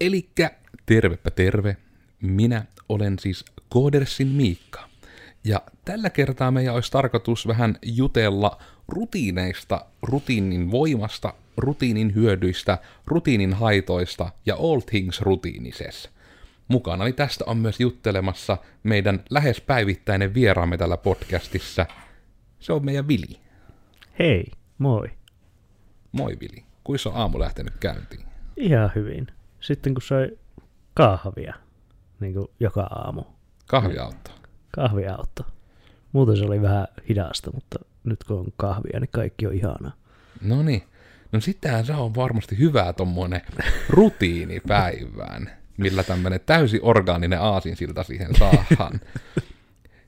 Elikkä tervepä terve. Minä olen siis Koodersin Miikka. Ja tällä kertaa meidän olisi tarkoitus vähän jutella rutiineista, rutiinin voimasta, rutiinin hyödyistä, rutiinin haitoista ja all things rutiinises. Mukana tästä on myös juttelemassa meidän lähes päivittäinen vieraamme tällä podcastissa. Se on meidän Vili. Hei, moi. Moi Vili. Kuinka on aamu lähtenyt käyntiin? Ihan hyvin. Sitten kun sai kahvia, niin kuin joka aamu. Kahviautto. Kahviautto. Muuten se oli vähän hidasta, mutta nyt kun on kahvia, niin kaikki on ihanaa. No niin. No sittenhän se on varmasti hyvä tommonen rutiini päivään, millä tämmönen täysin orgaaninen aasinsilta siihen saadaan.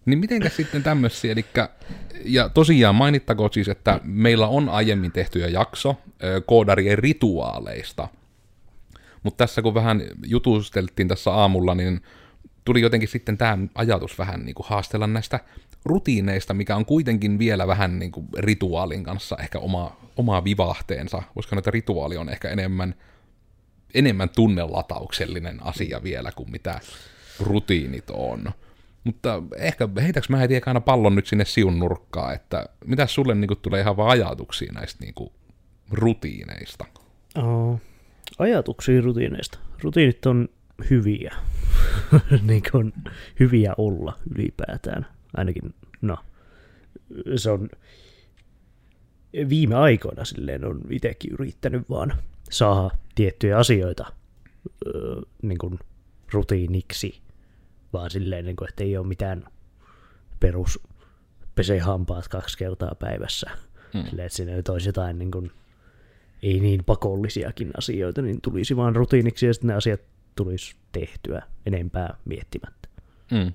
Niin mitenkäs sitten tämmöisiä, eli ja tosiaan mainittakoon siis, että meillä on aiemmin tehty jo jakso koodarien rituaaleista, mutta tässä kun vähän jutusteltiin tässä aamulla, niin tuli jotenkin sitten tämä ajatus vähän niin kuin haastella näistä rutiineista, mikä on kuitenkin vielä vähän niin kuin rituaalin kanssa ehkä oma, oma vivahteensa. Sanoa, että rituaali on ehkä enemmän, enemmän tunnelatauksellinen asia vielä kuin mitä rutiinit on. Mutta ehkä heitäks mä heti aina pallon nyt sinne siun nurkkaan, että mitä sulle niin kuin, tulee ihan vaan ajatuksia näistä niin kuin, rutiineista? Oh, ajatuksia rutiineista. Rutiinit on hyviä. niin kuin hyviä olla ylipäätään. Ainakin, no, se on viime aikoina silleen on itsekin yrittänyt vaan saada tiettyjä asioita öö, niin kuin rutiiniksi, vaan silleen, niin kuin, että ei ole mitään perus pesee hampaat kaksi kertaa päivässä. Hmm. Silleen, että siinä nyt olisi jotain niin kuin, ei niin pakollisiakin asioita, niin tulisi vaan rutiiniksi ja sitten ne asiat tulisi tehtyä enempää miettimättä. Mm.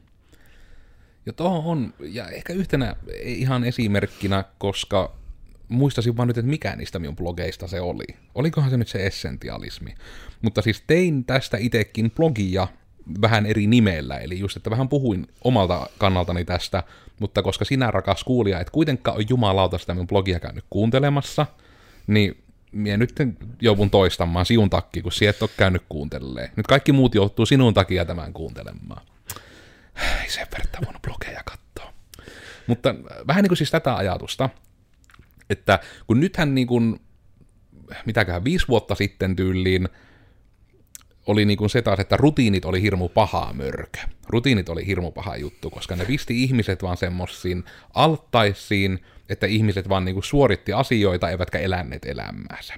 Ja tuohon on, ja ehkä yhtenä ihan esimerkkinä, koska muistasin vaan nyt, että mikä niistä minun blogeista se oli. Olikohan se nyt se essentialismi. Mutta siis tein tästä itekin blogia vähän eri nimellä, eli just, että vähän puhuin omalta kannaltani tästä, mutta koska sinä rakas kuulija, et kuitenkaan ole jumalauta sitä minun blogia käynyt kuuntelemassa, niin minä nyt joudun toistamaan sinun takia, kun sinä et ole käynyt kuuntelemaan. Nyt kaikki muut joutuu sinun takia tämän kuuntelemaan. Ei sen verran voinut blogeja katsoa. Mutta vähän niin kuin siis tätä ajatusta, että kun nythän niin kuin, mitäköhän viisi vuotta sitten tyyliin, oli niin kuin se taas, että rutiinit oli hirmu pahaa mörkö. Rutiinit oli hirmu paha juttu, koska ne pisti ihmiset vaan semmoisiin alttaisiin, että ihmiset vaan niin kuin suoritti asioita eivätkä eläneet elämäänsä.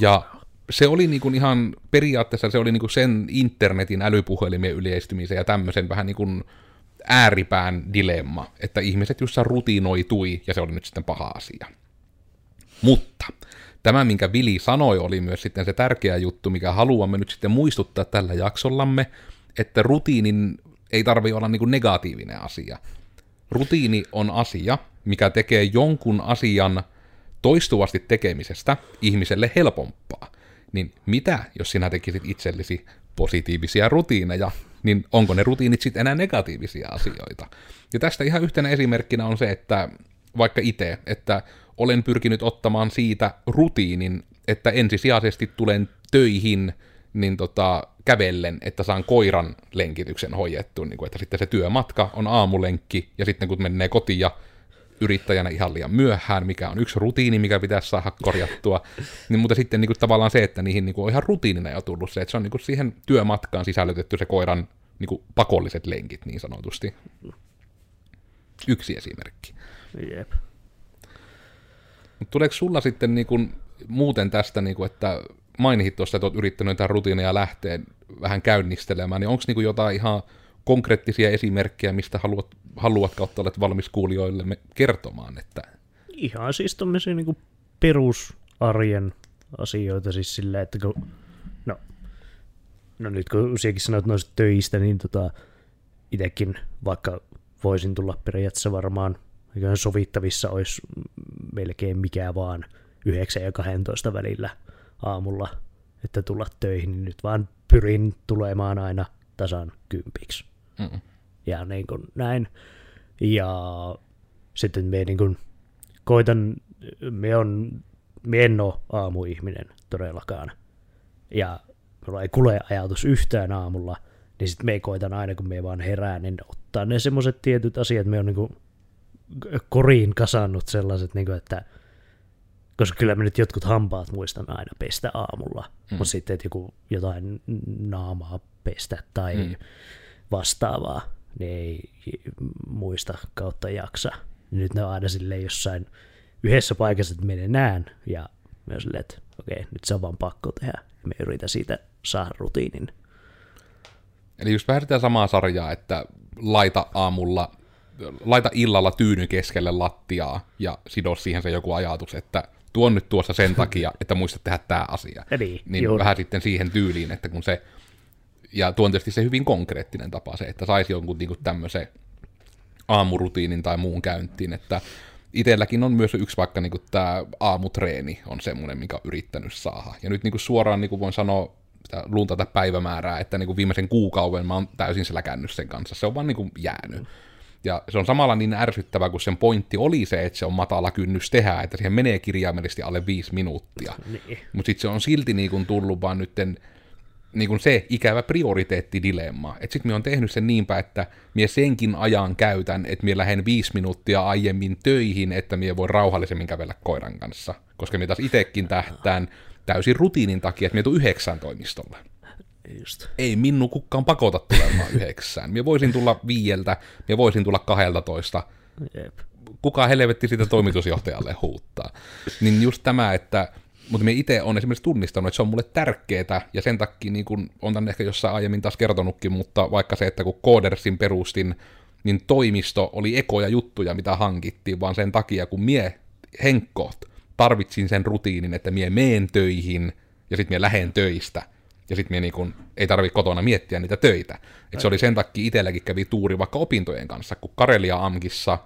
Ja se oli niin kuin ihan periaatteessa se oli niin kuin sen internetin älypuhelimien yleistymisen ja tämmöisen vähän niin kuin ääripään dilemma, että ihmiset just rutinoitui ja se oli nyt sitten paha asia. Mutta tämä, minkä Vili sanoi, oli myös sitten se tärkeä juttu, mikä haluamme nyt sitten muistuttaa tällä jaksollamme, että rutiinin ei tarvi olla niin kuin negatiivinen asia. Rutiini on asia, mikä tekee jonkun asian toistuvasti tekemisestä ihmiselle helpompaa. Niin mitä, jos sinä tekisit itsellesi positiivisia rutiineja, niin onko ne rutiinit sitten enää negatiivisia asioita? Ja tästä ihan yhtenä esimerkkinä on se, että vaikka itse, että olen pyrkinyt ottamaan siitä rutiinin, että ensisijaisesti tulen töihin niin tota, kävellen, että saan koiran lenkityksen hoidettua, niin kuin, että sitten se työmatka on aamulenkki, ja sitten kun menee kotiin ja yrittäjänä ihan liian myöhään, mikä on yksi rutiini, mikä pitäisi saada korjattua. niin, mutta sitten niin kuin, tavallaan se, että niihin niin kuin, on ihan rutiinina jo tullut se, että se on niin kuin, siihen työmatkaan sisällytetty se koiran niin kuin, pakolliset lenkit niin sanotusti. Yksi esimerkki. Jep. Mut tuleeko sulla sitten niin kuin, muuten tästä, niin kuin, että mainitsit tuosta, että olet yrittänyt jotain rutiineja lähteä vähän käynnistelemään, niin onko niin jotain ihan konkreettisia esimerkkejä, mistä haluat, haluat kautta olet valmis kuulijoille kertomaan? Että... Ihan siis tämmöisiä niin perusarjen asioita siis silleen, että kun, no, no nyt kun sinäkin sanoit noista töistä, niin tota, itsekin vaikka voisin tulla periaatteessa varmaan sovittavissa olisi melkein mikä vaan 9 ja 12 välillä aamulla, että tulla töihin, niin nyt vaan pyrin tulemaan aina tasan kympiksi. Mm. Ja niin kuin näin. Ja sitten me niin kuin koitan, me, on, me en ole aamuihminen todellakaan. Ja mulla ei kule ajatus yhtään aamulla, niin sitten me koitan aina, kun me vaan herään, niin ottaa ne semmoiset tietyt asiat, me on niin koriin kasannut sellaiset, niin kuin, että koska kyllä me nyt jotkut hampaat muistan aina pestä aamulla, mm. mutta sitten, että joku jotain naamaa pestä tai mm. Vastaavaa, niin ei muista kautta jaksa. Nyt ne on aina silleen jossain yhdessä paikassa, että menee näen ja myös silleen, että okei, nyt se on vaan pakko tehdä. Me yritän siitä saada rutiinin. Eli just vähän samaa sarjaa, että laita aamulla, laita illalla tyyny keskelle lattiaa ja sido siihen se joku ajatus, että tuon nyt tuossa sen takia, että muista tehdä tämä asia. Eli, niin juuri. vähän sitten siihen tyyliin, että kun se, ja tuon tietysti se hyvin konkreettinen tapa se, että saisi jonkun niin tämmöisen aamurutiinin tai muun käyntiin, että itselläkin on myös yksi vaikka niin tämä aamutreeni on semmoinen, mikä on yrittänyt saada. Ja nyt niin suoraan niin voin sanoa sitä luntata päivämäärää, että niin viimeisen kuukauden mä oon täysin sillä kännyt sen kanssa. Se on vaan niin jäänyt. Ja se on samalla niin ärsyttävää, kun sen pointti oli se, että se on matala kynnys tehdä, että siihen menee kirjaimellisesti alle viisi minuuttia. Niin. Mutta sitten se on silti niin kuin tullut vaan nytten niin kuin se ikävä prioriteettidilemma. Että sitten me on tehnyt sen niinpä, että mie senkin ajan käytän, että mie lähden viisi minuuttia aiemmin töihin, että mie voi rauhallisemmin kävellä koiran kanssa. Koska me taas itekin tähtään täysin rutiinin takia, että mie tuun yhdeksän toimistolle. Just. Ei minun kukaan pakota tulemaan yhdeksään. Mie voisin tulla viieltä, mie voisin tulla kahdelta toista. Jep. Kuka helvetti sitä toimitusjohtajalle huuttaa. Niin just tämä, että mutta me itse on esimerkiksi tunnistanut, että se on mulle tärkeää, ja sen takia niin kun, on tämän ehkä jossain aiemmin taas kertonutkin, mutta vaikka se, että kun Codersin perustin, niin toimisto oli ekoja juttuja, mitä hankittiin, vaan sen takia, kun mie Henkko tarvitsin sen rutiinin, että mie meen töihin, ja sitten mie lähen töistä, ja sitten mie niin kun, ei tarvi kotona miettiä niitä töitä. Et se oli sen takia itselläkin kävi tuuri vaikka opintojen kanssa, kun Karelia Amkissa,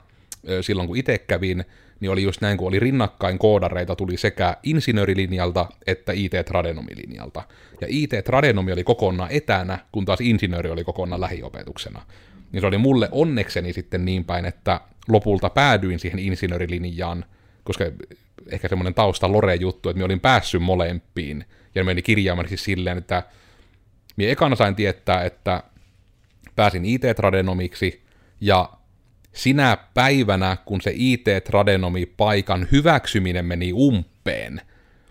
silloin kun itse kävin, niin oli just näin, kun oli rinnakkain koodareita, tuli sekä insinöörilinjalta että IT-tradenomilinjalta. Ja IT-tradenomi oli kokonaan etänä, kun taas insinööri oli kokonaan lähiopetuksena. Niin se oli mulle onnekseni sitten niin päin, että lopulta päädyin siihen insinöörilinjaan, koska ehkä semmoinen tausta lore-juttu, että minä olin päässyt molempiin, ja meni kirjaimellisesti silleen, että minä ekana sain tietää, että pääsin IT-tradenomiksi, ja sinä päivänä, kun se IT-tradenomi-paikan hyväksyminen meni umpeen,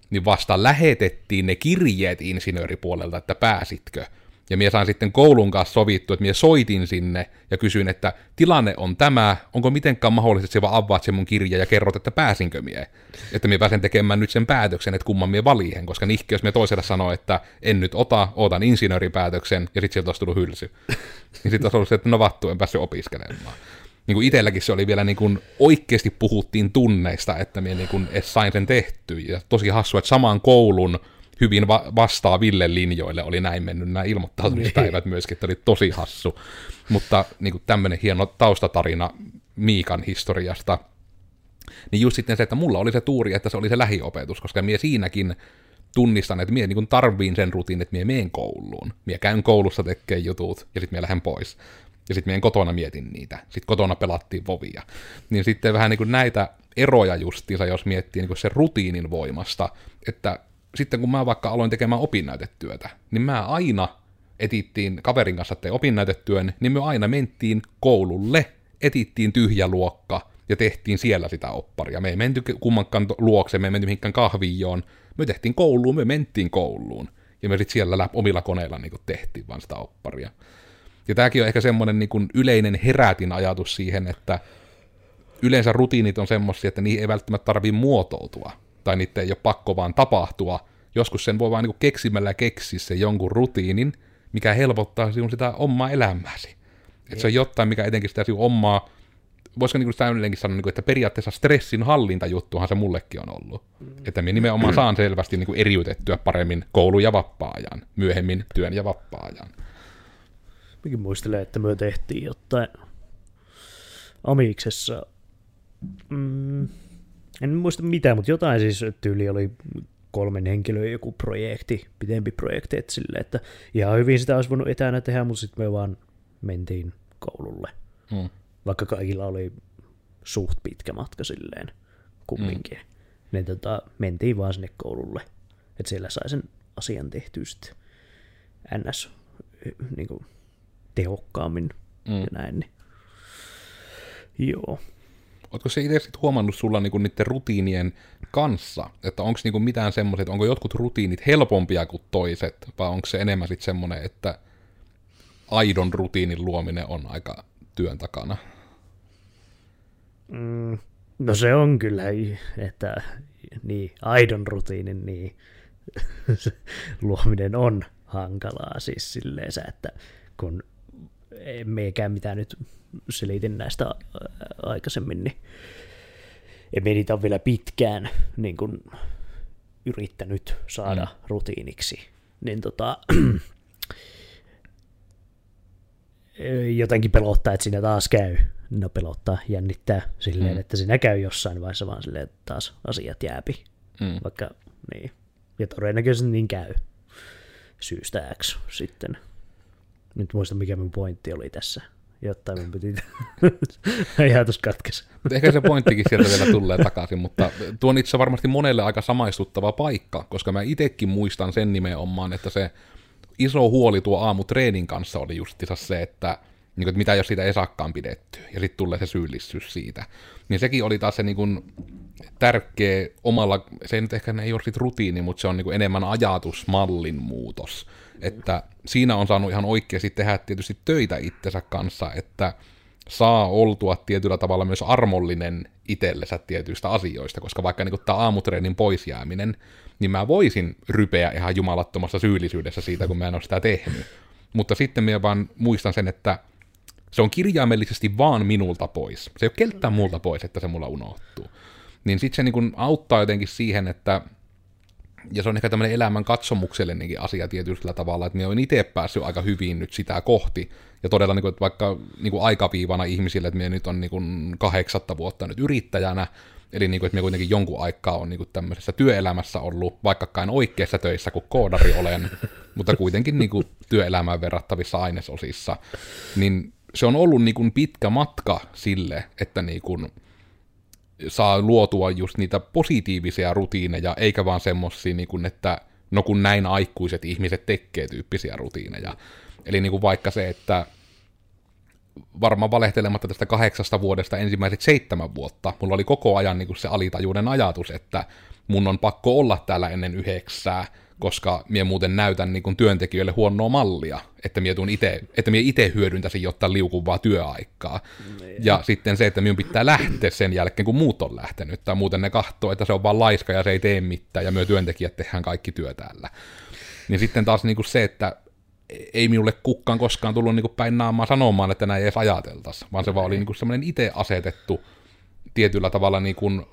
niin vasta lähetettiin ne kirjeet insinööripuolelta, että pääsitkö. Ja minä sain sitten koulun kanssa sovittu, että minä soitin sinne ja kysyin, että tilanne on tämä, onko mitenkään mahdollisesti se vaan avaat sen mun kirja ja kerrot, että pääsinkö mie. Että minä pääsen tekemään nyt sen päätöksen, että kumman minä valihen, koska nihki, jos minä toiselle sanoo, että en nyt ota, otan insinööripäätöksen, ja sitten sieltä olisi tullut hylsy. niin sitten olisi ollut se, että no vattu, en päässyt opiskelemaan niin kuin itselläkin se oli vielä niin kuin oikeasti puhuttiin tunneista, että minä niin kuin sain sen tehty. Ja tosi hassu, että saman koulun hyvin va- vastaaville linjoille oli näin mennyt nämä ilmoittautumispäivät niin. myöskin, että oli tosi hassu. Mutta niin kuin tämmöinen hieno taustatarina Miikan historiasta. Niin just sitten se, että mulla oli se tuuri, että se oli se lähiopetus, koska minä siinäkin tunnistan, että minä niin tarviin sen rutiin, että minä menen kouluun. Minä käyn koulussa tekemään jutut ja sitten minä lähden pois ja sitten meidän kotona mietin niitä. Sitten kotona pelattiin vovia. Niin sitten vähän niin kuin näitä eroja justiinsa, jos miettii niin kuin sen rutiinin voimasta, että sitten kun mä vaikka aloin tekemään opinnäytetyötä, niin mä aina etittiin kaverin kanssa tein opinnäytetyön, niin me aina mentiin koululle, etittiin tyhjä luokka ja tehtiin siellä sitä opparia. Me ei menty kummankaan luokse, me ei menty mihinkään kahvioon, me tehtiin kouluun, me mentiin kouluun. Ja me sitten siellä omilla koneilla niin tehtiin vaan sitä opparia. Ja tämäkin on ehkä semmoinen niin kuin yleinen herätin ajatus siihen, että yleensä rutiinit on semmoisia, että niihin ei välttämättä tarvitse muotoutua, tai niitä ei ole pakko vaan tapahtua. Joskus sen voi vaan niin keksimällä keksiä se jonkun rutiinin, mikä helpottaa sinun sitä omaa elämääsi. Että se on jotain, mikä etenkin sitä sinun omaa, voisiko niin kuin sanoa, niin että periaatteessa stressin hallintajuttuhan se mullekin on ollut. Mm. Että minä nimenomaan saan selvästi niin eriytettyä paremmin koulu- ja vapaa-ajan, myöhemmin työn ja vapaa-ajan. Mikin muistelee, että me tehtiin jotain Amiksessa. Mm, en muista mitä, mutta jotain siis tyyli oli kolmen henkilön joku projekti, pitempi projekti, että, sille, että ihan hyvin sitä olisi voinut etänä tehdä, mutta sitten me vaan mentiin koululle. Hmm. Vaikka kaikilla oli suht pitkä matka silleen kumminkin. Hmm. Niin tota, mentiin vaan sinne koululle, että siellä sai sen asian tehtyä sitten. ns. Niin kuin, tehokkaammin mm. ja näin. Niin. Joo. Oletko se itse huomannut sulla niinku niiden rutiinien kanssa, että onko niinku mitään semmoiset, onko jotkut rutiinit helpompia kuin toiset, vai onko se enemmän sitten semmoinen, että aidon rutiinin luominen on aika työn takana? Mm, no se on kyllä, että niin, aidon rutiinin niin, luominen on hankalaa siis silleen, että kun meikään mitä nyt selitin näistä aikaisemmin, niin emme niitä ole vielä pitkään niin kuin yrittänyt saada mm. rutiiniksi. Niin tota, jotenkin pelottaa, että siinä taas käy. No pelottaa, jännittää silleen, mm. että siinä käy jossain vaiheessa vaan silleen, että taas asiat jääpi. Mm. Vaikka niin. Ja todennäköisesti niin käy syystä X sitten. Nyt muista mikä mun pointti oli tässä. Jotta mun piti ajatus katkesi. Ehkä se pointtikin sieltä vielä tulee takaisin, mutta tuo on itse varmasti monelle aika samaistuttava paikka, koska mä itsekin muistan sen nimenomaan, että se iso huoli tuo aamutreenin kanssa oli justiinsa se, että, niin kuin, että mitä jos siitä ei saakaan pidetty, ja sitten tulee se syyllisyys siitä. Niin sekin oli taas se niin kuin, tärkeä omalla, se ei nyt ehkä ei ole rutiini, mutta se on niin enemmän ajatusmallin muutos. Että siinä on saanut ihan oikeasti tehdä tietysti töitä itsensä kanssa, että saa oltua tietyllä tavalla myös armollinen itsellensä tietyistä asioista, koska vaikka niin tämä aamutreenin poisjääminen, niin mä voisin rypeä ihan jumalattomassa syyllisyydessä siitä, kun mä en ole sitä tehnyt. Mutta sitten minä vaan muistan sen, että se on kirjaimellisesti vaan minulta pois. Se ei ole keltään muulta pois, että se mulla unohtuu. Niin sitten se niin kuin auttaa jotenkin siihen, että ja se on ehkä tämmöinen elämän katsomuksellinenkin asia tietyllä tavalla, että minä olen itse päässyt aika hyvin nyt sitä kohti, ja todella niin kuin, että vaikka niin kuin aikaviivana ihmisille, että minä nyt on niin kuin kahdeksatta vuotta nyt yrittäjänä, eli niin kuin, että minä kuitenkin jonkun aikaa on niin kuin tämmöisessä työelämässä ollut, vaikkakaan oikeassa töissä kuin koodari olen, mutta kuitenkin niin kuin työelämään verrattavissa ainesosissa, niin se on ollut niin kuin pitkä matka sille, että niin kuin, saa luotua just niitä positiivisia rutiineja, eikä vaan semmosia, niin että no kun näin aikuiset ihmiset tekee tyyppisiä rutiineja. Eli niin kuin vaikka se, että varmaan valehtelematta tästä kahdeksasta vuodesta ensimmäiset seitsemän vuotta, mulla oli koko ajan niin kuin se alitajuuden ajatus, että mun on pakko olla täällä ennen yhdeksää, koska mie muuten näytän niin kuin työntekijöille huonoa mallia, että mie, tuun ite, että mie itse hyödyntäisin jotta liukuvaa työaikaa. Niin. Ja sitten se, että minun pitää lähteä sen jälkeen, kun muut on lähtenyt, tai muuten ne kahtoo, että se on vaan laiska ja se ei tee mitään, ja myö työntekijät tehdään kaikki työ täällä. Niin sitten taas niin kuin se, että ei minulle kukkaan koskaan tullut niin kuin päin naamaa sanomaan, että näin ei edes ajateltaisi, vaan se vaan oli niin kuin semmoinen itse asetettu tietyllä tavalla niin kuin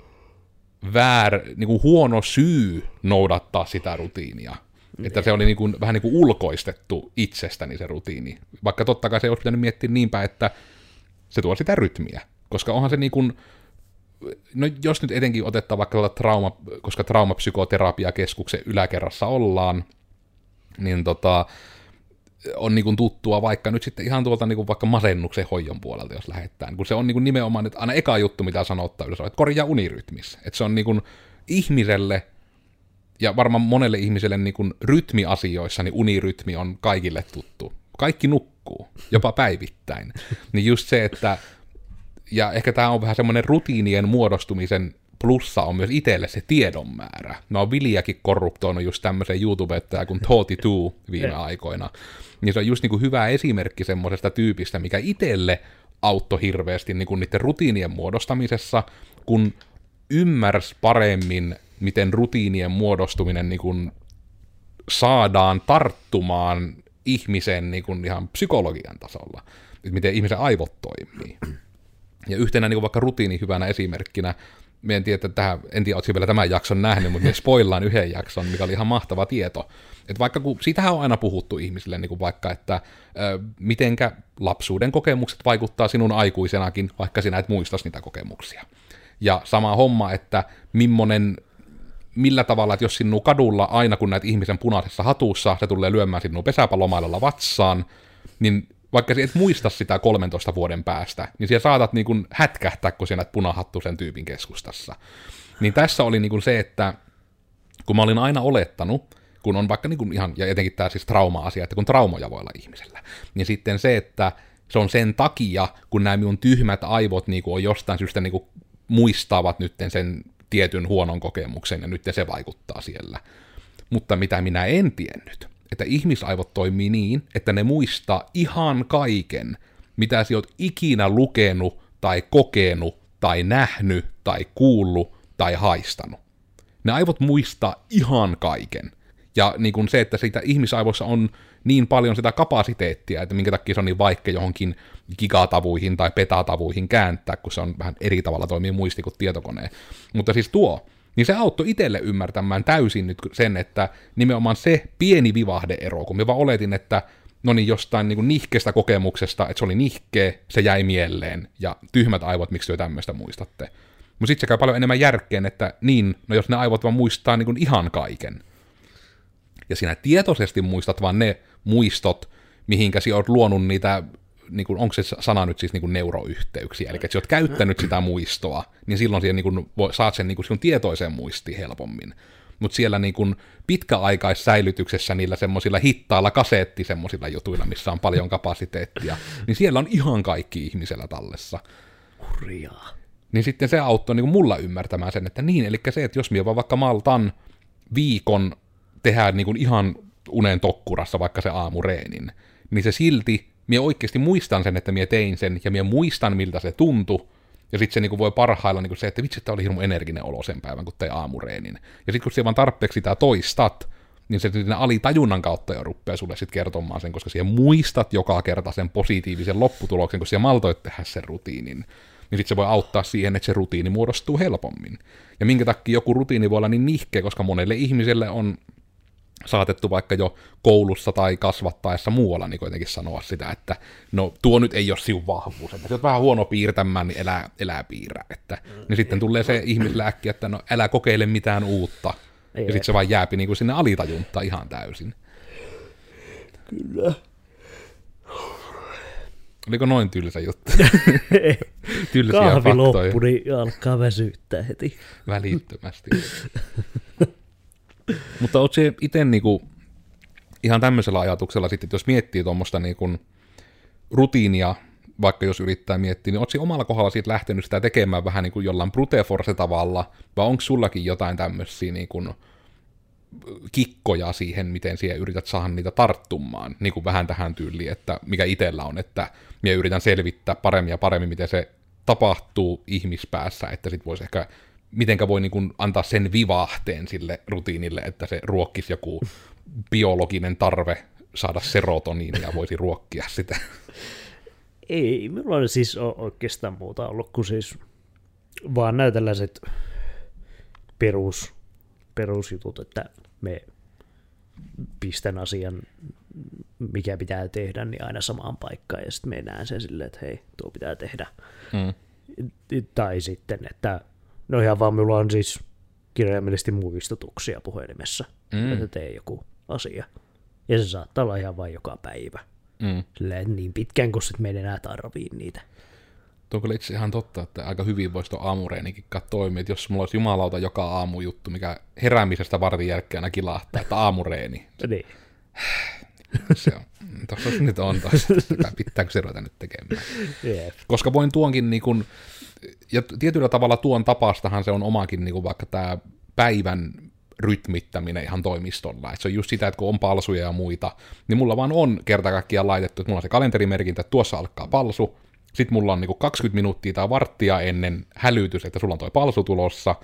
väär, niin kuin huono syy noudattaa sitä rutiinia. Mm. Että se oli niin kuin, vähän niin kuin ulkoistettu itsestäni se rutiini. Vaikka totta kai se olisi pitänyt miettiä niinpä, että se tuo sitä rytmiä. Koska onhan se niin kuin, no jos nyt etenkin otetaan vaikka tuota trauma, koska traumapsykoterapiakeskuksen yläkerrassa ollaan, niin tota, on niin kuin tuttua vaikka nyt sitten ihan tuolta niin kuin vaikka masennuksen hoidon puolelta, jos lähdetään. Kun se on niin kuin nimenomaan, että aina eka juttu, mitä sanottaa yleensä, että korjaa unirytmissä. Että se on niin kuin ihmiselle ja varmaan monelle ihmiselle niin kuin rytmiasioissa, niin unirytmi on kaikille tuttu. Kaikki nukkuu, jopa päivittäin. Niin just se, että ja ehkä tämä on vähän semmoinen rutiinien muodostumisen plussa on myös itselle se tiedon määrä. Mä oon Viliäkin korruptoinut just tämmöisen YouTubettajaa kuin Toti viime aikoina. Niin se on just niin kuin hyvä esimerkki semmoisesta tyypistä, mikä itselle auttoi hirveästi niin kuin niiden rutiinien muodostamisessa, kun ymmärsi paremmin, miten rutiinien muodostuminen niin kuin saadaan tarttumaan ihmisen niin kuin ihan psykologian tasolla, että miten ihmisen aivot toimii. Ja yhtenä niin kuin vaikka rutiini hyvänä esimerkkinä me en tiedä, että tähän, en tiedä, vielä tämän jakson nähnyt, mutta me spoillaan yhden jakson, mikä oli ihan mahtava tieto. Että vaikka kun, siitähän on aina puhuttu ihmisille, niin kuin vaikka, että ö, mitenkä lapsuuden kokemukset vaikuttaa sinun aikuisenakin, vaikka sinä et muistas niitä kokemuksia. Ja sama homma, että millainen millä tavalla, että jos sinun kadulla aina kun näet ihmisen punaisessa hatussa, se tulee lyömään sinun pesäpallomailalla vatsaan, niin vaikka et muista sitä 13 vuoden päästä, niin siellä saatat niin kuin hätkähtää, kun sinä punahattu sen tyypin keskustassa. Niin tässä oli niin kuin se, että kun mä olin aina olettanut, kun on vaikka niin kuin ihan, ja etenkin tämä siis trauma-asia, että kun traumoja voi olla ihmisellä, niin sitten se, että se on sen takia, kun nämä minun tyhmät aivot niin kuin on jostain syystä niin kuin muistavat nyt sen tietyn huonon kokemuksen, ja nyt se vaikuttaa siellä. Mutta mitä minä en tiennyt, että ihmisaivot toimii niin, että ne muistaa ihan kaiken, mitä sinä olet ikinä lukenut tai kokenut tai nähnyt tai kuullut tai haistanut. Ne aivot muistaa ihan kaiken. Ja niin kuin se, että siitä ihmisaivoissa on niin paljon sitä kapasiteettia, että minkä takia se on niin vaikea johonkin gigatavuihin tai petatavuihin kääntää, kun se on vähän eri tavalla toimii muisti kuin tietokone. Mutta siis tuo, niin se auttoi itselle ymmärtämään täysin nyt sen, että nimenomaan se pieni vivahdeero, kun mä vaan oletin, että no niin jostain niin nihkeestä kokemuksesta, että se oli nihkeä, se jäi mieleen, ja tyhmät aivot, miksi te tämmöistä muistatte. Mutta sitten se käy paljon enemmän järkeen, että niin, no jos ne aivot vaan muistaa niin ihan kaiken, ja sinä tietoisesti muistat vaan ne muistot, mihinkä sinä olet luonut niitä, niin kuin, onko se sana nyt siis niin kuin neuroyhteyksiä, eli että sinä olet käyttänyt sitä muistoa, niin silloin siihen niin kuin, saat sen niin kuin sinun tietoiseen muistiin helpommin. Mutta siellä niin kuin pitkäaikaissäilytyksessä niillä semmoisilla hittailla kasetti semmoisilla jutuilla, missä on paljon kapasiteettia, niin siellä on ihan kaikki ihmisellä tallessa. Hurjaa. Niin sitten se auttoi niin kuin mulla ymmärtämään sen, että niin, eli se, että jos minä vaan vaikka maltan viikon tehdä niin kuin ihan unen tokkurassa vaikka se aamureenin, niin se silti, minä oikeasti muistan sen, että minä tein sen, ja minä muistan, miltä se tuntui, ja sitten se niin kuin voi parhailla niin kuin se, että vitsi, että oli hirveän energinen olo sen päivän, kun tein aamureenin. Ja sitten kun siellä vaan tarpeeksi sitä toistat, niin se siinä alitajunnan kautta jo rupeaa sulle sitten kertomaan sen, koska siellä muistat joka kerta sen positiivisen lopputuloksen, kun siellä maltoit tehdä sen rutiinin. Niin sitten se voi auttaa siihen, että se rutiini muodostuu helpommin. Ja minkä takia joku rutiini voi olla niin nihkeä, koska monelle ihmiselle on saatettu vaikka jo koulussa tai kasvattaessa muualla niin kuitenkin sanoa sitä, että no tuo nyt ei ole sinun vahvuus, että on vähän huono piirtämään, niin elää, elää piirrä. Että, mm. niin sitten tulee se ihmislääkki, että no älä kokeile mitään uutta. Ei, ja sitten se vaan jääpi niin kuin sinne alitajunta ihan täysin. Kyllä. Oliko noin tylsä juttu? Tylsiä Kahvi faktoja. loppu, niin alkaa väsyttää heti. Välittömästi. Mutta oot se itse niinku, ihan tämmöisellä ajatuksella sitten, että jos miettii tuommoista niinku, rutiinia, vaikka jos yrittää miettiä, niin ootko omalla kohdalla siitä lähtenyt sitä tekemään vähän niin kuin jollain brute force tavalla, vai onko sullakin jotain tämmöisiä niin kuin kikkoja siihen, miten siihen yrität saada niitä tarttumaan, niin kuin vähän tähän tyyliin, että mikä itsellä on, että minä yritän selvittää paremmin ja paremmin, miten se tapahtuu ihmispäässä, että sit voisi ehkä mitenkä voi niin kuin antaa sen vivahteen sille rutiinille, että se ruokkisi joku biologinen tarve saada serotoniin ja voisi ruokkia sitä. Ei, minulla on siis oikeastaan muuta ollut kuin siis vaan nämä tällaiset perus, perusjutut, että me pistän asian, mikä pitää tehdä, niin aina samaan paikkaan, ja sitten me näen sen silleen, että hei, tuo pitää tehdä. Mm. Tai sitten, että No ihan vaan minulla on siis kirjaimellisesti muistutuksia puhelimessa, mm. että tee joku asia. Ja se saattaa olla ihan vain joka päivä. Mm. Silleen niin pitkään, kun sit me ei enää tarvii niitä. Tuo on kyllä itse ihan totta, että aika hyvin voisi tuo aamureenikin toimia, että jos mulla olisi jumalauta joka aamu juttu, mikä heräämisestä vartin jälkeen aina kilahtaa, että aamureeni. niin. se on. Tuossa nyt on taas, pitääkö se ruveta nyt tekemään. Yep. Koska voin tuonkin niin kuin, ja tietyllä tavalla tuon tapastahan se on omakin niin kuin vaikka tämä päivän rytmittäminen ihan toimistolla. Et se on just sitä, että kun on palsuja ja muita, niin mulla vaan on kerta kaikkiaan laitettu, että mulla on se kalenterimerkintä, että tuossa alkaa palsu, sitten mulla on niinku 20 minuuttia tai varttia ennen hälytys, että sulla on toi palsu tulossa,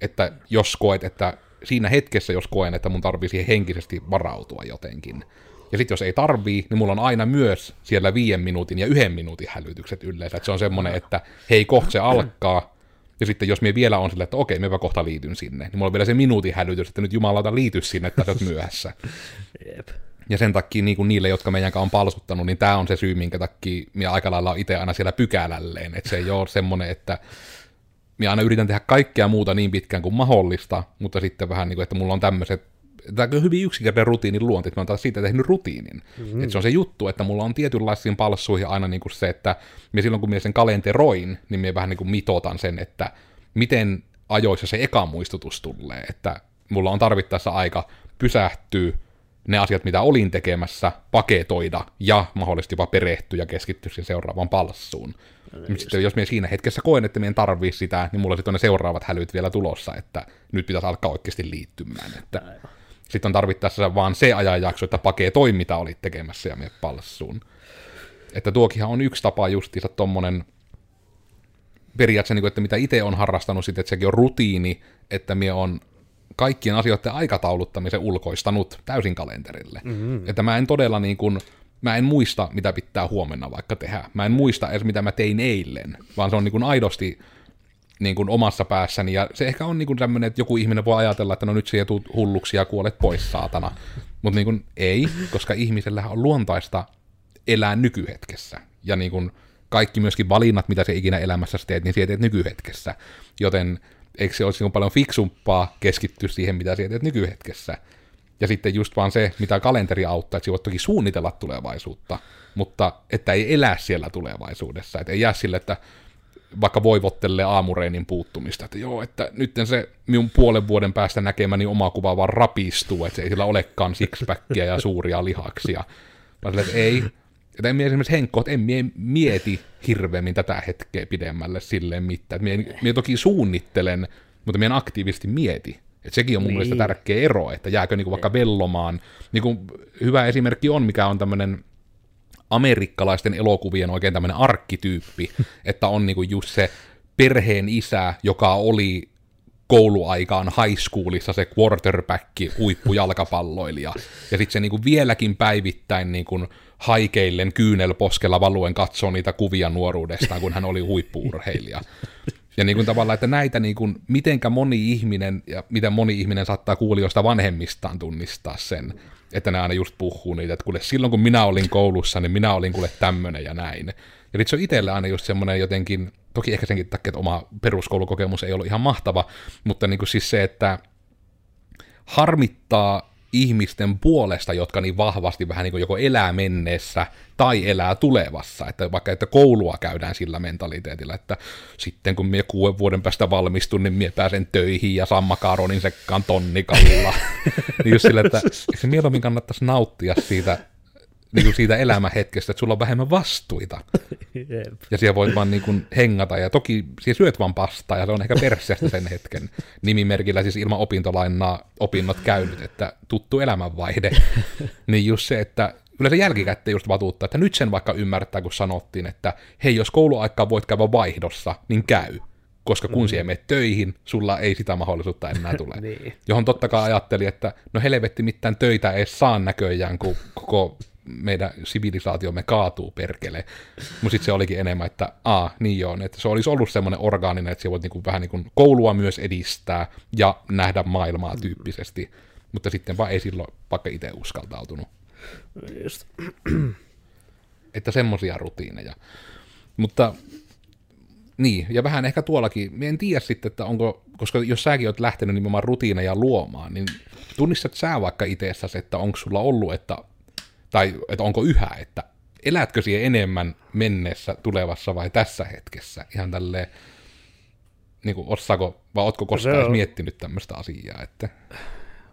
että jos koet, että siinä hetkessä, jos koen, että mun tarvii siihen henkisesti varautua jotenkin, ja sitten jos ei tarvii, niin mulla on aina myös siellä viiden minuutin ja yhden minuutin hälytykset yleensä. Että se on semmoinen, että hei, kohta se alkaa. Ja sitten jos me vielä on silleen, että okei, mä kohta liityn sinne, niin mulla on vielä se minuutin hälytys, että nyt jumalauta liity sinne, että oot myöhässä. Jep. Ja sen takia niin kuin niille, jotka meidän on palsuttanut, niin tämä on se syy, minkä takia minä aika lailla itse aina siellä pykälälleen. Että se ei ole semmoinen, että minä aina yritän tehdä kaikkea muuta niin pitkään kuin mahdollista, mutta sitten vähän niin kuin, että mulla on tämmöiset tämä on hyvin yksinkertainen rutiinin luonti, että mä oon taas siitä tehnyt rutiinin. Mm-hmm. Että se on se juttu, että mulla on tietynlaisiin palssuihin aina niin kuin se, että me silloin kun minä sen kalenteroin, niin minä vähän niin kuin mitotan sen, että miten ajoissa se eka muistutus tulee, että mulla on tarvittaessa aika pysähtyä ne asiat, mitä olin tekemässä, paketoida ja mahdollisesti jopa perehtyä ja keskittyä siihen seuraavaan palssuun. No, sitten jos me siinä hetkessä koen, että meidän tarvii sitä, niin mulla sitten on ne seuraavat hälyt vielä tulossa, että nyt pitäisi alkaa oikeasti liittymään. Että sitten on tarvittaessa vaan se ajanjakso, että paketoi mitä olit tekemässä ja me palssuun. Että tuokinhan on yksi tapa justiinsa tommonen, periaatteessa, niin kuin, että mitä itse on harrastanut sitten, että sekin on rutiini, että me on kaikkien asioiden aikatauluttamisen ulkoistanut täysin kalenterille. Mm-hmm. Että mä en todella niin kuin, mä en muista, mitä pitää huomenna vaikka tehdä. Mä en muista edes, mitä mä tein eilen, vaan se on niin kuin aidosti niin kuin omassa päässäni, ja se ehkä on niin kuin tämmöinen, että joku ihminen voi ajatella, että no nyt sä tuut hulluksi ja kuolet pois saatana. Mutta niin kuin ei, koska ihmisellähän on luontaista elää nykyhetkessä. Ja niin kuin kaikki myöskin valinnat, mitä se ikinä elämässä teet, niin teet nykyhetkessä. Joten eikö se olisi niin paljon fiksumpaa keskittyä siihen, mitä teet nykyhetkessä. Ja sitten just vaan se, mitä kalenteri auttaa, että voit toki suunnitella tulevaisuutta, mutta että ei elää siellä tulevaisuudessa. Että ei jää sille, että vaikka voivottelee aamureinin puuttumista, että joo, että nyt se minun puolen vuoden päästä näkemäni oma kuva vaan rapistuu, että se ei sillä olekaan sixpackia ja suuria lihaksia. Vaan sille, että ei, että en mie esimerkiksi Henkko, että en mie mieti hirveämmin tätä hetkeä pidemmälle silleen mitään. Mie, mie toki suunnittelen, mutta mie en aktiivisesti mieti. Et sekin on mun niin. mielestä tärkeä ero, että jääkö niinku vaikka vellomaan. Niinku hyvä esimerkki on, mikä on tämmöinen amerikkalaisten elokuvien oikein tämmöinen arkkityyppi, että on niinku just se perheen isä, joka oli kouluaikaan high schoolissa se quarterback, huippujalkapalloilija. Ja sitten se niinku vieläkin päivittäin niinku haikeillen kyynelposkella valuen katsoo niitä kuvia nuoruudestaan, kun hän oli huippuurheilija. Ja niin kuin tavallaan, että näitä niin kuin, mitenkä moni ihminen ja miten moni ihminen saattaa kuulijoista vanhemmistaan tunnistaa sen, että ne aina just puhuu niitä, että kuule, silloin kun minä olin koulussa, niin minä olin kuule tämmöinen ja näin. Ja se on itselle aina just semmoinen jotenkin, toki ehkä senkin takia, että oma peruskoulukokemus ei ollut ihan mahtava, mutta niin kuin siis se, että harmittaa ihmisten puolesta, jotka niin vahvasti vähän niin kuin joko elää menneessä tai elää tulevassa. Että vaikka että koulua käydään sillä mentaliteetillä, että sitten kun minä kuuden vuoden päästä valmistun, niin minä pääsen töihin ja saan makaronin sekkaan tonnikalla. niin just sillä, että se mieluummin kannattaisi nauttia siitä niin kuin siitä elämähetkestä, että sulla on vähemmän vastuita. Jep. Ja siellä voit vaan niin kuin hengata, ja toki siellä syöt vaan pastaa, ja se on ehkä perseestä sen hetken nimimerkillä, siis ilman opintolainaa opinnot käynyt, että tuttu elämänvaihde. niin just se, että yleensä jälkikäteen just vatuuttaa, että nyt sen vaikka ymmärtää, kun sanottiin, että hei, jos kouluaikaa voit käydä vaihdossa, niin käy koska kun mm. siellä menet töihin, sulla ei sitä mahdollisuutta enää tule. niin. Johon totta kai ajatteli, että no helvetti mitään töitä ei saa näköjään, kun koko meidän sivilisaatiomme kaatuu perkele. Mutta sitten se olikin enemmän, että a, niin joo, että se olisi ollut semmoinen orgaaninen, että se voit niinku vähän niinku koulua myös edistää ja nähdä maailmaa tyyppisesti. Mutta sitten vaan ei silloin vaikka itse uskaltautunut. Just. että semmoisia rutiineja. Mutta niin, ja vähän ehkä tuollakin, en tiedä sitten, että onko, koska jos säkin oot lähtenyt nimenomaan rutiineja luomaan, niin tunnistat sä vaikka itsessäsi, että onko sulla ollut, että tai että onko yhä, että elätkö siihen enemmän menneessä, tulevassa vai tässä hetkessä? Ihan tälleen, niin kuin, osaako, vai ootko koskaan on... miettinyt tämmöistä asiaa? Että...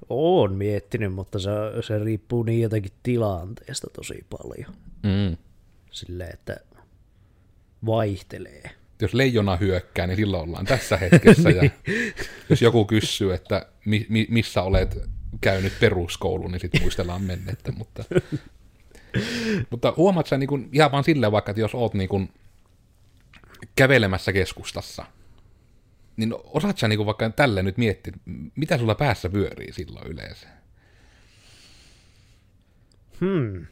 Oon miettinyt, mutta se, se riippuu niin jotenkin tilanteesta tosi paljon. Mm. Silleen, että vaihtelee. Jos leijona hyökkää, niin silloin ollaan tässä hetkessä. niin. ja jos joku kysyy, että mi, mi, missä olet käynyt peruskoulun, niin sitten muistellaan mennettä, mutta, mutta huomaat sä niin kun, ihan vaan silleen vaikka, että jos oot niin kun, kävelemässä keskustassa, niin osaat sä niin kun, vaikka tälle nyt miettiä, mitä sulla päässä pyörii silloin yleensä? Hmm.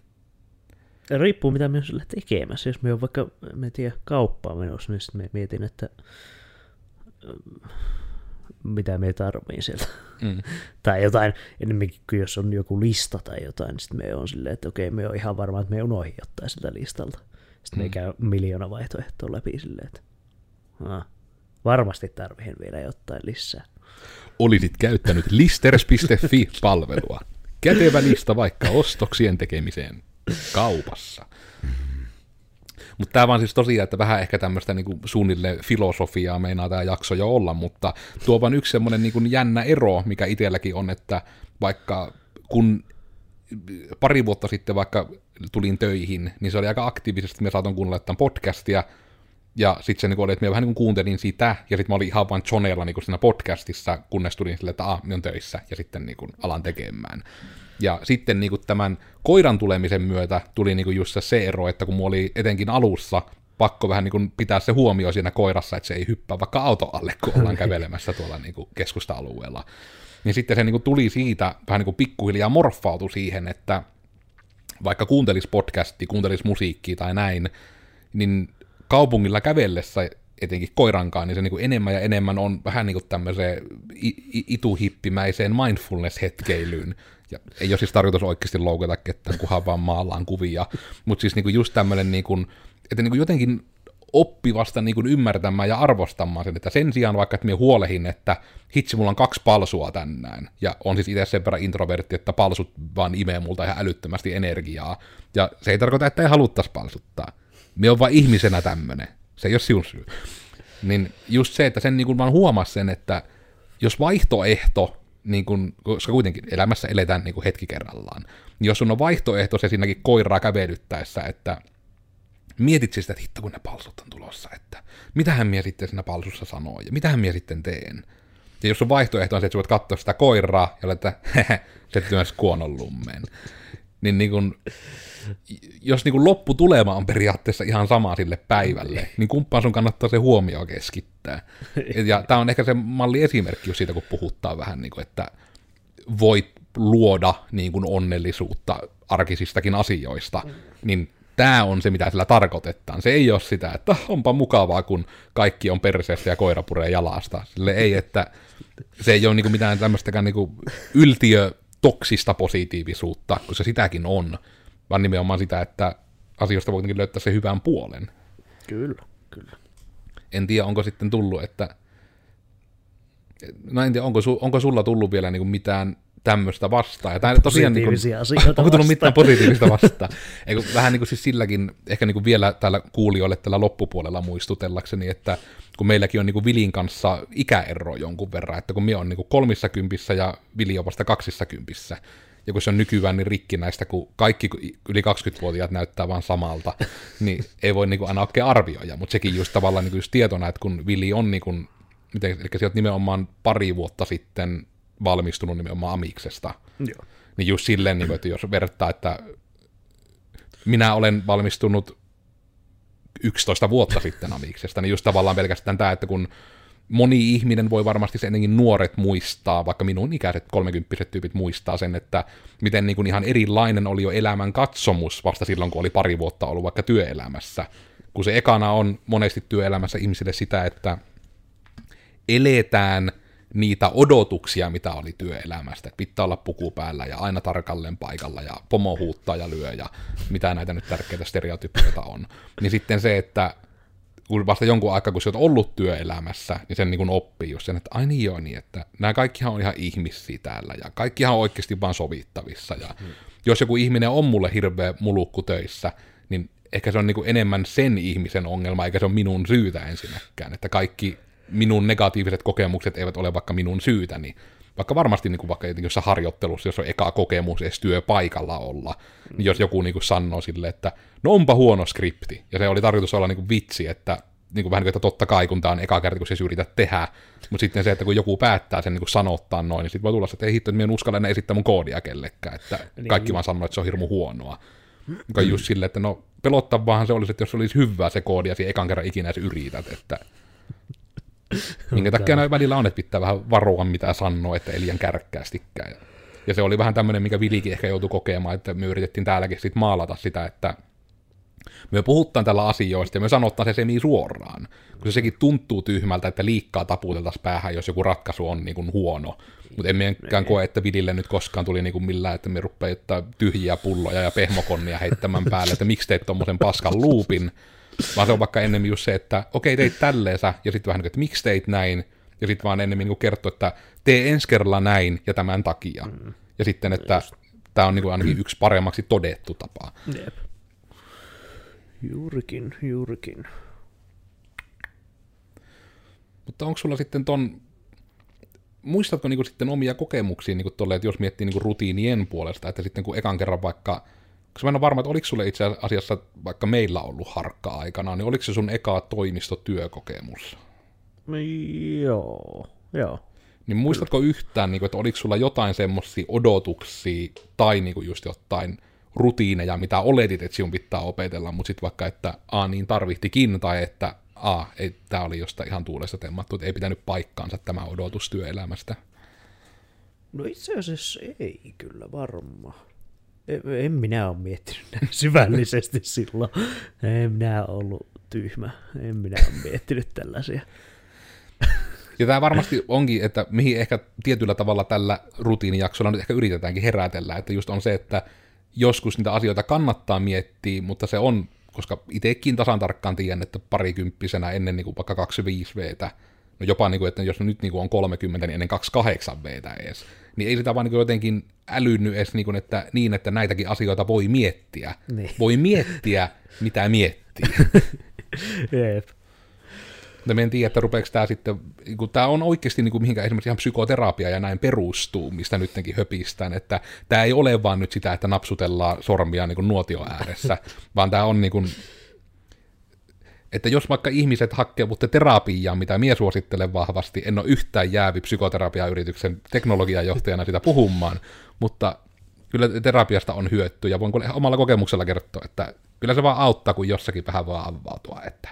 Riippuu mitä me sillä tekemässä. Jos me on vaikka, me tiedä, kauppaa menossa, niin sitten me mietin, että mitä me tarvii sieltä. Mm. tai jotain, enemmänkin kuin jos on joku lista tai jotain, niin sitten me on silleen, että okei, me on ihan varma, että me unohdin ottaa sitä listalta. Sitten mm. me käy miljoona vaihtoehtoa läpi silleen, että ah, varmasti tarvihin vielä jotain lisää. Olisit käyttänyt listers.fi-palvelua. Kätevä lista vaikka ostoksien tekemiseen kaupassa. Mutta tämä vaan siis tosiaan, että vähän ehkä tämmöistä niin suunnilleen filosofiaa meinaa tämä jakso jo olla, mutta tuo vaan yksi semmoinen niin jännä ero, mikä itselläkin on, että vaikka kun pari vuotta sitten vaikka tulin töihin, niin se oli aika aktiivisesti, mä saatoin kuunnella tämän podcastia, ja sitten se niin oli, että mä vähän niin kuuntelin sitä, ja sitten mä olin ihan vaan Johnella niin siinä podcastissa, kunnes tulin silleen, että ah, on töissä, ja sitten niin alan tekemään. Ja sitten niin kuin tämän koiran tulemisen myötä tuli niin kuin just se ero, että kun mulla oli etenkin alussa pakko vähän niin kuin pitää se huomio siinä koirassa, että se ei hyppää vaikka auto alle, kun ollaan kävelemässä tuolla niin kuin keskusta-alueella. Niin sitten se niin kuin tuli siitä, vähän niin kuin pikkuhiljaa morfautui siihen, että vaikka kuuntelis podcastia, kuuntelis musiikkia tai näin, niin kaupungilla kävellessä etenkin koirankaan, niin se niin enemmän ja enemmän on vähän niin kuin tämmöiseen ituhippimäiseen mindfulness-hetkeilyyn. Ja ei ole siis tarkoitus oikeasti loukata ketään, kunhan vaan maallaan kuvia. Mutta siis niin kuin just tämmöinen, niin kuin, että niin kuin jotenkin oppi vasta niin ymmärtämään ja arvostamaan sen, että sen sijaan vaikka, että minä huolehin, että hitsi, mulla on kaksi palsua tänään, ja on siis itse sen verran introvertti, että palsut vaan imee multa ihan älyttömästi energiaa, ja se ei tarkoita, että ei haluttaisi palsuttaa. Me on vain ihmisenä tämmönen. Se ei ole sinun syy. Niin just se, että sen niin kuin vaan huomasin sen, että jos vaihtoehto, niin kuin, koska kuitenkin elämässä eletään niin kuin hetki kerrallaan, jos sun on vaihtoehto se siinäkin koiraa kävelyttäessä, että mietit sitä, että hitto kun ne palsut on tulossa, että mitähän mie sitten siinä palsussa sanoo ja mitähän mie sitten teen. Ja jos sun vaihtoehto on se, että sä voit katsoa sitä koiraa ja että se työns kuonon lummeen, niin, niin kun, jos niin kun lopputulema on periaatteessa ihan sama sille päivälle, niin kumppaan sun kannattaa se huomio keskittää. Ja tämä on ehkä se malli esimerkki just siitä, kun puhuttaa vähän, niin kuin, että voit luoda niin kuin onnellisuutta arkisistakin asioista, niin tämä on se, mitä sillä tarkoitetaan. Se ei ole sitä, että onpa mukavaa, kun kaikki on perseestä ja koira puree jalasta. Sille ei, että se ei ole niinku mitään tämmöistäkään niinku yltiö toksista positiivisuutta, kun se sitäkin on, vaan nimenomaan sitä, että asioista voi löytää se hyvän puolen. Kyllä, kyllä. En tiedä, onko sitten tullut, että... No en tiedä, onko, su, onko sulla tullut vielä niin kuin mitään tämmöistä vastaan. Ja tämä tosiaan, niin kuin, asioita onko tullut mitään positiivista vastaan? Eikö, vähän niin kuin siis silläkin, ehkä niin kuin vielä täällä kuulijoille tällä loppupuolella muistutellakseni, että kun meilläkin on niin kuin Vilin kanssa ikäero jonkun verran, että kun minä on niin kuin kolmissa kympissä ja Vili on vasta kaksissa kympissä, ja kun se on nykyään niin rikkinäistä, kun kaikki yli 20-vuotiaat näyttää vaan samalta, niin ei voi niin kuin aina oikein arvioida, mutta sekin just tavallaan niin kuin just tietona, että kun Vili on niin kuin, miten, eli sieltä nimenomaan pari vuotta sitten valmistunut nimenomaan Amiksesta. Joo. Niin just silleen, niin kuin, että jos vertaa, että minä olen valmistunut 11 vuotta sitten Amiksesta, niin just tavallaan pelkästään tämä, että kun moni ihminen voi varmasti sen ennenkin nuoret muistaa, vaikka minun ikäiset kolmekymppiset tyypit muistaa sen, että miten niin kuin ihan erilainen oli jo elämän katsomus vasta silloin, kun oli pari vuotta ollut vaikka työelämässä. Kun se ekana on monesti työelämässä ihmisille sitä, että eletään – niitä odotuksia, mitä oli työelämästä. Että pitää olla puku päällä ja aina tarkalleen paikalla ja pomo huuttaa ja lyö ja mitä näitä nyt tärkeitä stereotypioita on. Niin sitten se, että kun vasta jonkun aikaa, kun sä oot ollut työelämässä, niin sen niin kuin oppii just sen, että ai niin joo niin, että nämä kaikkihan on ihan ihmisiä täällä ja kaikkihan on oikeasti vaan sovittavissa. Ja hmm. jos joku ihminen on mulle hirveä mulukku töissä, niin ehkä se on niin kuin enemmän sen ihmisen ongelma, eikä se ole minun syytä ensinnäkään. Että kaikki minun negatiiviset kokemukset eivät ole vaikka minun syytäni. Vaikka varmasti niin kuin vaikka jossain harjoittelussa, jos on eka kokemus edes työpaikalla olla, mm. niin jos joku niin kuin sanoo sille, että no onpa huono skripti, ja se oli tarkoitus olla niin kuin vitsi, että niin kuin vähän niin kuin, että totta kai, kun tämä on eka kerta, kun se yrität tehdä, mutta sitten se, että kun joku päättää sen niin kuin sanottaa noin, niin sitten voi tulla se, että ei hitto, että minä en uskalla enää esittää mun koodia kellekään, että niin. kaikki vaan sanoo, että se on hirmu huonoa. Joka mm. just silleen, että no pelottavaahan se olisi, että jos se olisi hyvä se koodi ja ekan kerran ikinä se yrität, että Minkä takia näin välillä on, että pitää vähän varoa mitä sanoo, että ei liian kärkkäästikään. Ja se oli vähän tämmöinen, mikä Vilikin ehkä joutui kokemaan, että me yritettiin täälläkin sit maalata sitä, että me puhutaan tällä asioista ja me sanotaan se semi suoraan, kun se sekin tuntuu tyhmältä, että liikkaa taputeltaisiin päähän, jos joku ratkaisu on niin kuin huono. Mutta en minkään koe, että Vilille nyt koskaan tuli niin kuin millään, että me rupeaa tyhjiä pulloja ja pehmokonnia heittämään päälle, että miksi teit tuommoisen paskan luupin, vaan se on vaikka ennemmin just se, että okei, teit tälleensä, ja sitten vähän niin että miksi teit näin, ja sitten vaan ennemmin niin kertoo, että tee ensi kerralla näin ja tämän takia. Mm. Ja sitten, että tämä on niin kuin ainakin yksi paremmaksi todettu tapa. Jep. Juurikin, juurikin. Mutta onko sulla sitten ton, muistatko niinku sitten omia kokemuksia niinku tolle, että jos miettii niinku rutiinien puolesta, että sitten kun ekan kerran vaikka, koska mä en ole varma, että oliko sulle itse asiassa vaikka meillä ollut harkka-aikana, niin oliko se sun eka toimistotyökokemus? Joo, joo. Niin muistatko yhtään, niin kuin, että oliko sulla jotain semmoisia odotuksia tai niin kuin just jotain rutiineja, mitä oletit, että sinun pitää opetella, mutta sitten vaikka, että a, niin tarvittikin, tai että a, ei, tämä oli jostain ihan tuulesta temmattu, että ei pitänyt paikkaansa tämä odotus työelämästä. No itse asiassa ei kyllä varmaan. En, minä ole miettinyt näin syvällisesti silloin. En minä ollut tyhmä. En minä ole miettinyt tällaisia. Ja tämä varmasti onkin, että mihin ehkä tietyllä tavalla tällä rutiinijaksolla nyt ehkä yritetäänkin herätellä, että just on se, että joskus niitä asioita kannattaa miettiä, mutta se on, koska itsekin tasan tarkkaan tiedän, että parikymppisenä ennen niin kuin vaikka 25 v no jopa niin kuin, että jos nyt niin kuin on 30, niin ennen 28 v edes, niin ei sitä vaan niin jotenkin älynnyt edes niin kuin, että, niin, että näitäkin asioita voi miettiä. Niin. Voi miettiä, mitä miettii. Jep. Mutta en tiedä, että rupeeko tämä sitten, kun tämä on oikeasti niin kuin mihinkä esimerkiksi ihan psykoterapia ja näin perustuu, mistä nytkin höpistään, että tämä ei ole vaan nyt sitä, että napsutellaan sormia niin kuin nuotio ääressä, vaan tämä on niin kuin, että jos vaikka ihmiset hakkeavutte terapiaan, mitä minä suosittelen vahvasti, en ole yhtään jäävi psykoterapiayrityksen teknologiajohtajana sitä puhumaan, mutta kyllä terapiasta on hyötty, ja voin omalla kokemuksella kertoa, että kyllä se vaan auttaa, kun jossakin vähän vaan avautua, että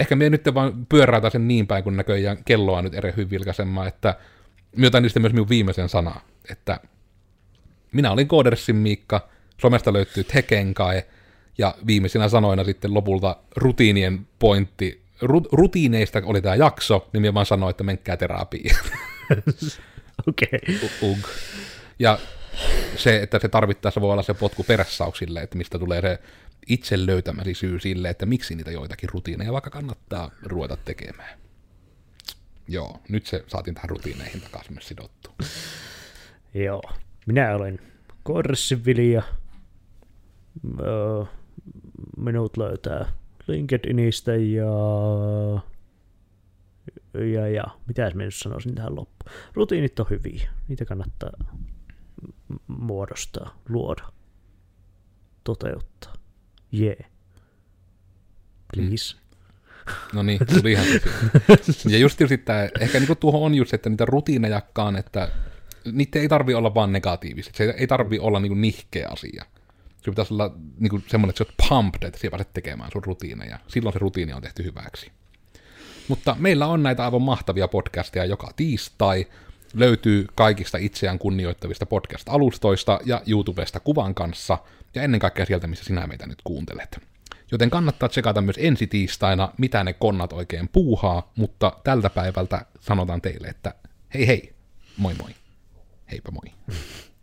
ehkä me nyt vaan pyöräytä sen niin päin, kun näköjään kelloa nyt eri vilkaisemaan, että otan niistä myös minun viimeisen sana, että minä olin Koodersin Miikka, somesta löytyy Tekenkai, ja viimeisinä sanoina sitten lopulta rutiinien pointti, ru, rutiineista oli tämä jakso, niin minä vaan sanoin, että menkää terapiaan. Okei. Okay. Ug. Ja se, että se tarvittaessa voi olla se potku peressauksille, että mistä tulee se itse löytämäsi syy sille, että miksi niitä joitakin rutiineja vaikka kannattaa ruveta tekemään. Joo, nyt se saatiin tähän rutiineihin takaisin myös sidottu. Joo. Minä olen Korsivilja. Öö, minut löytää LinkedInistä ja... Ja, ja mitäs minä nyt sanoisin tähän loppuun. Rutiinit on hyviä. Niitä kannattaa muodostaa, luoda, toteuttaa. Yeah. Please. No niin, tuli ihan Ja just tietysti tämä, ehkä niinku tuohon on just, että niitä rutiinejakkaan, että niitä ei tarvi olla vaan negatiivisia. Se ei tarvi olla niinku nihkeä asia. Se pitäisi olla niinku semmoinen, että sä oot pumped, että sä pääset tekemään sun rutiineja. Silloin se rutiini on tehty hyväksi. Mutta meillä on näitä aivan mahtavia podcasteja joka tiistai. Löytyy kaikista itseään kunnioittavista podcast-alustoista ja YouTubesta kuvan kanssa, ja ennen kaikkea sieltä, missä sinä meitä nyt kuuntelet. Joten kannattaa tsekata myös ensi tiistaina, mitä ne konnat oikein puuhaa, mutta tältä päivältä sanotaan teille, että hei hei, moi moi, heipä moi.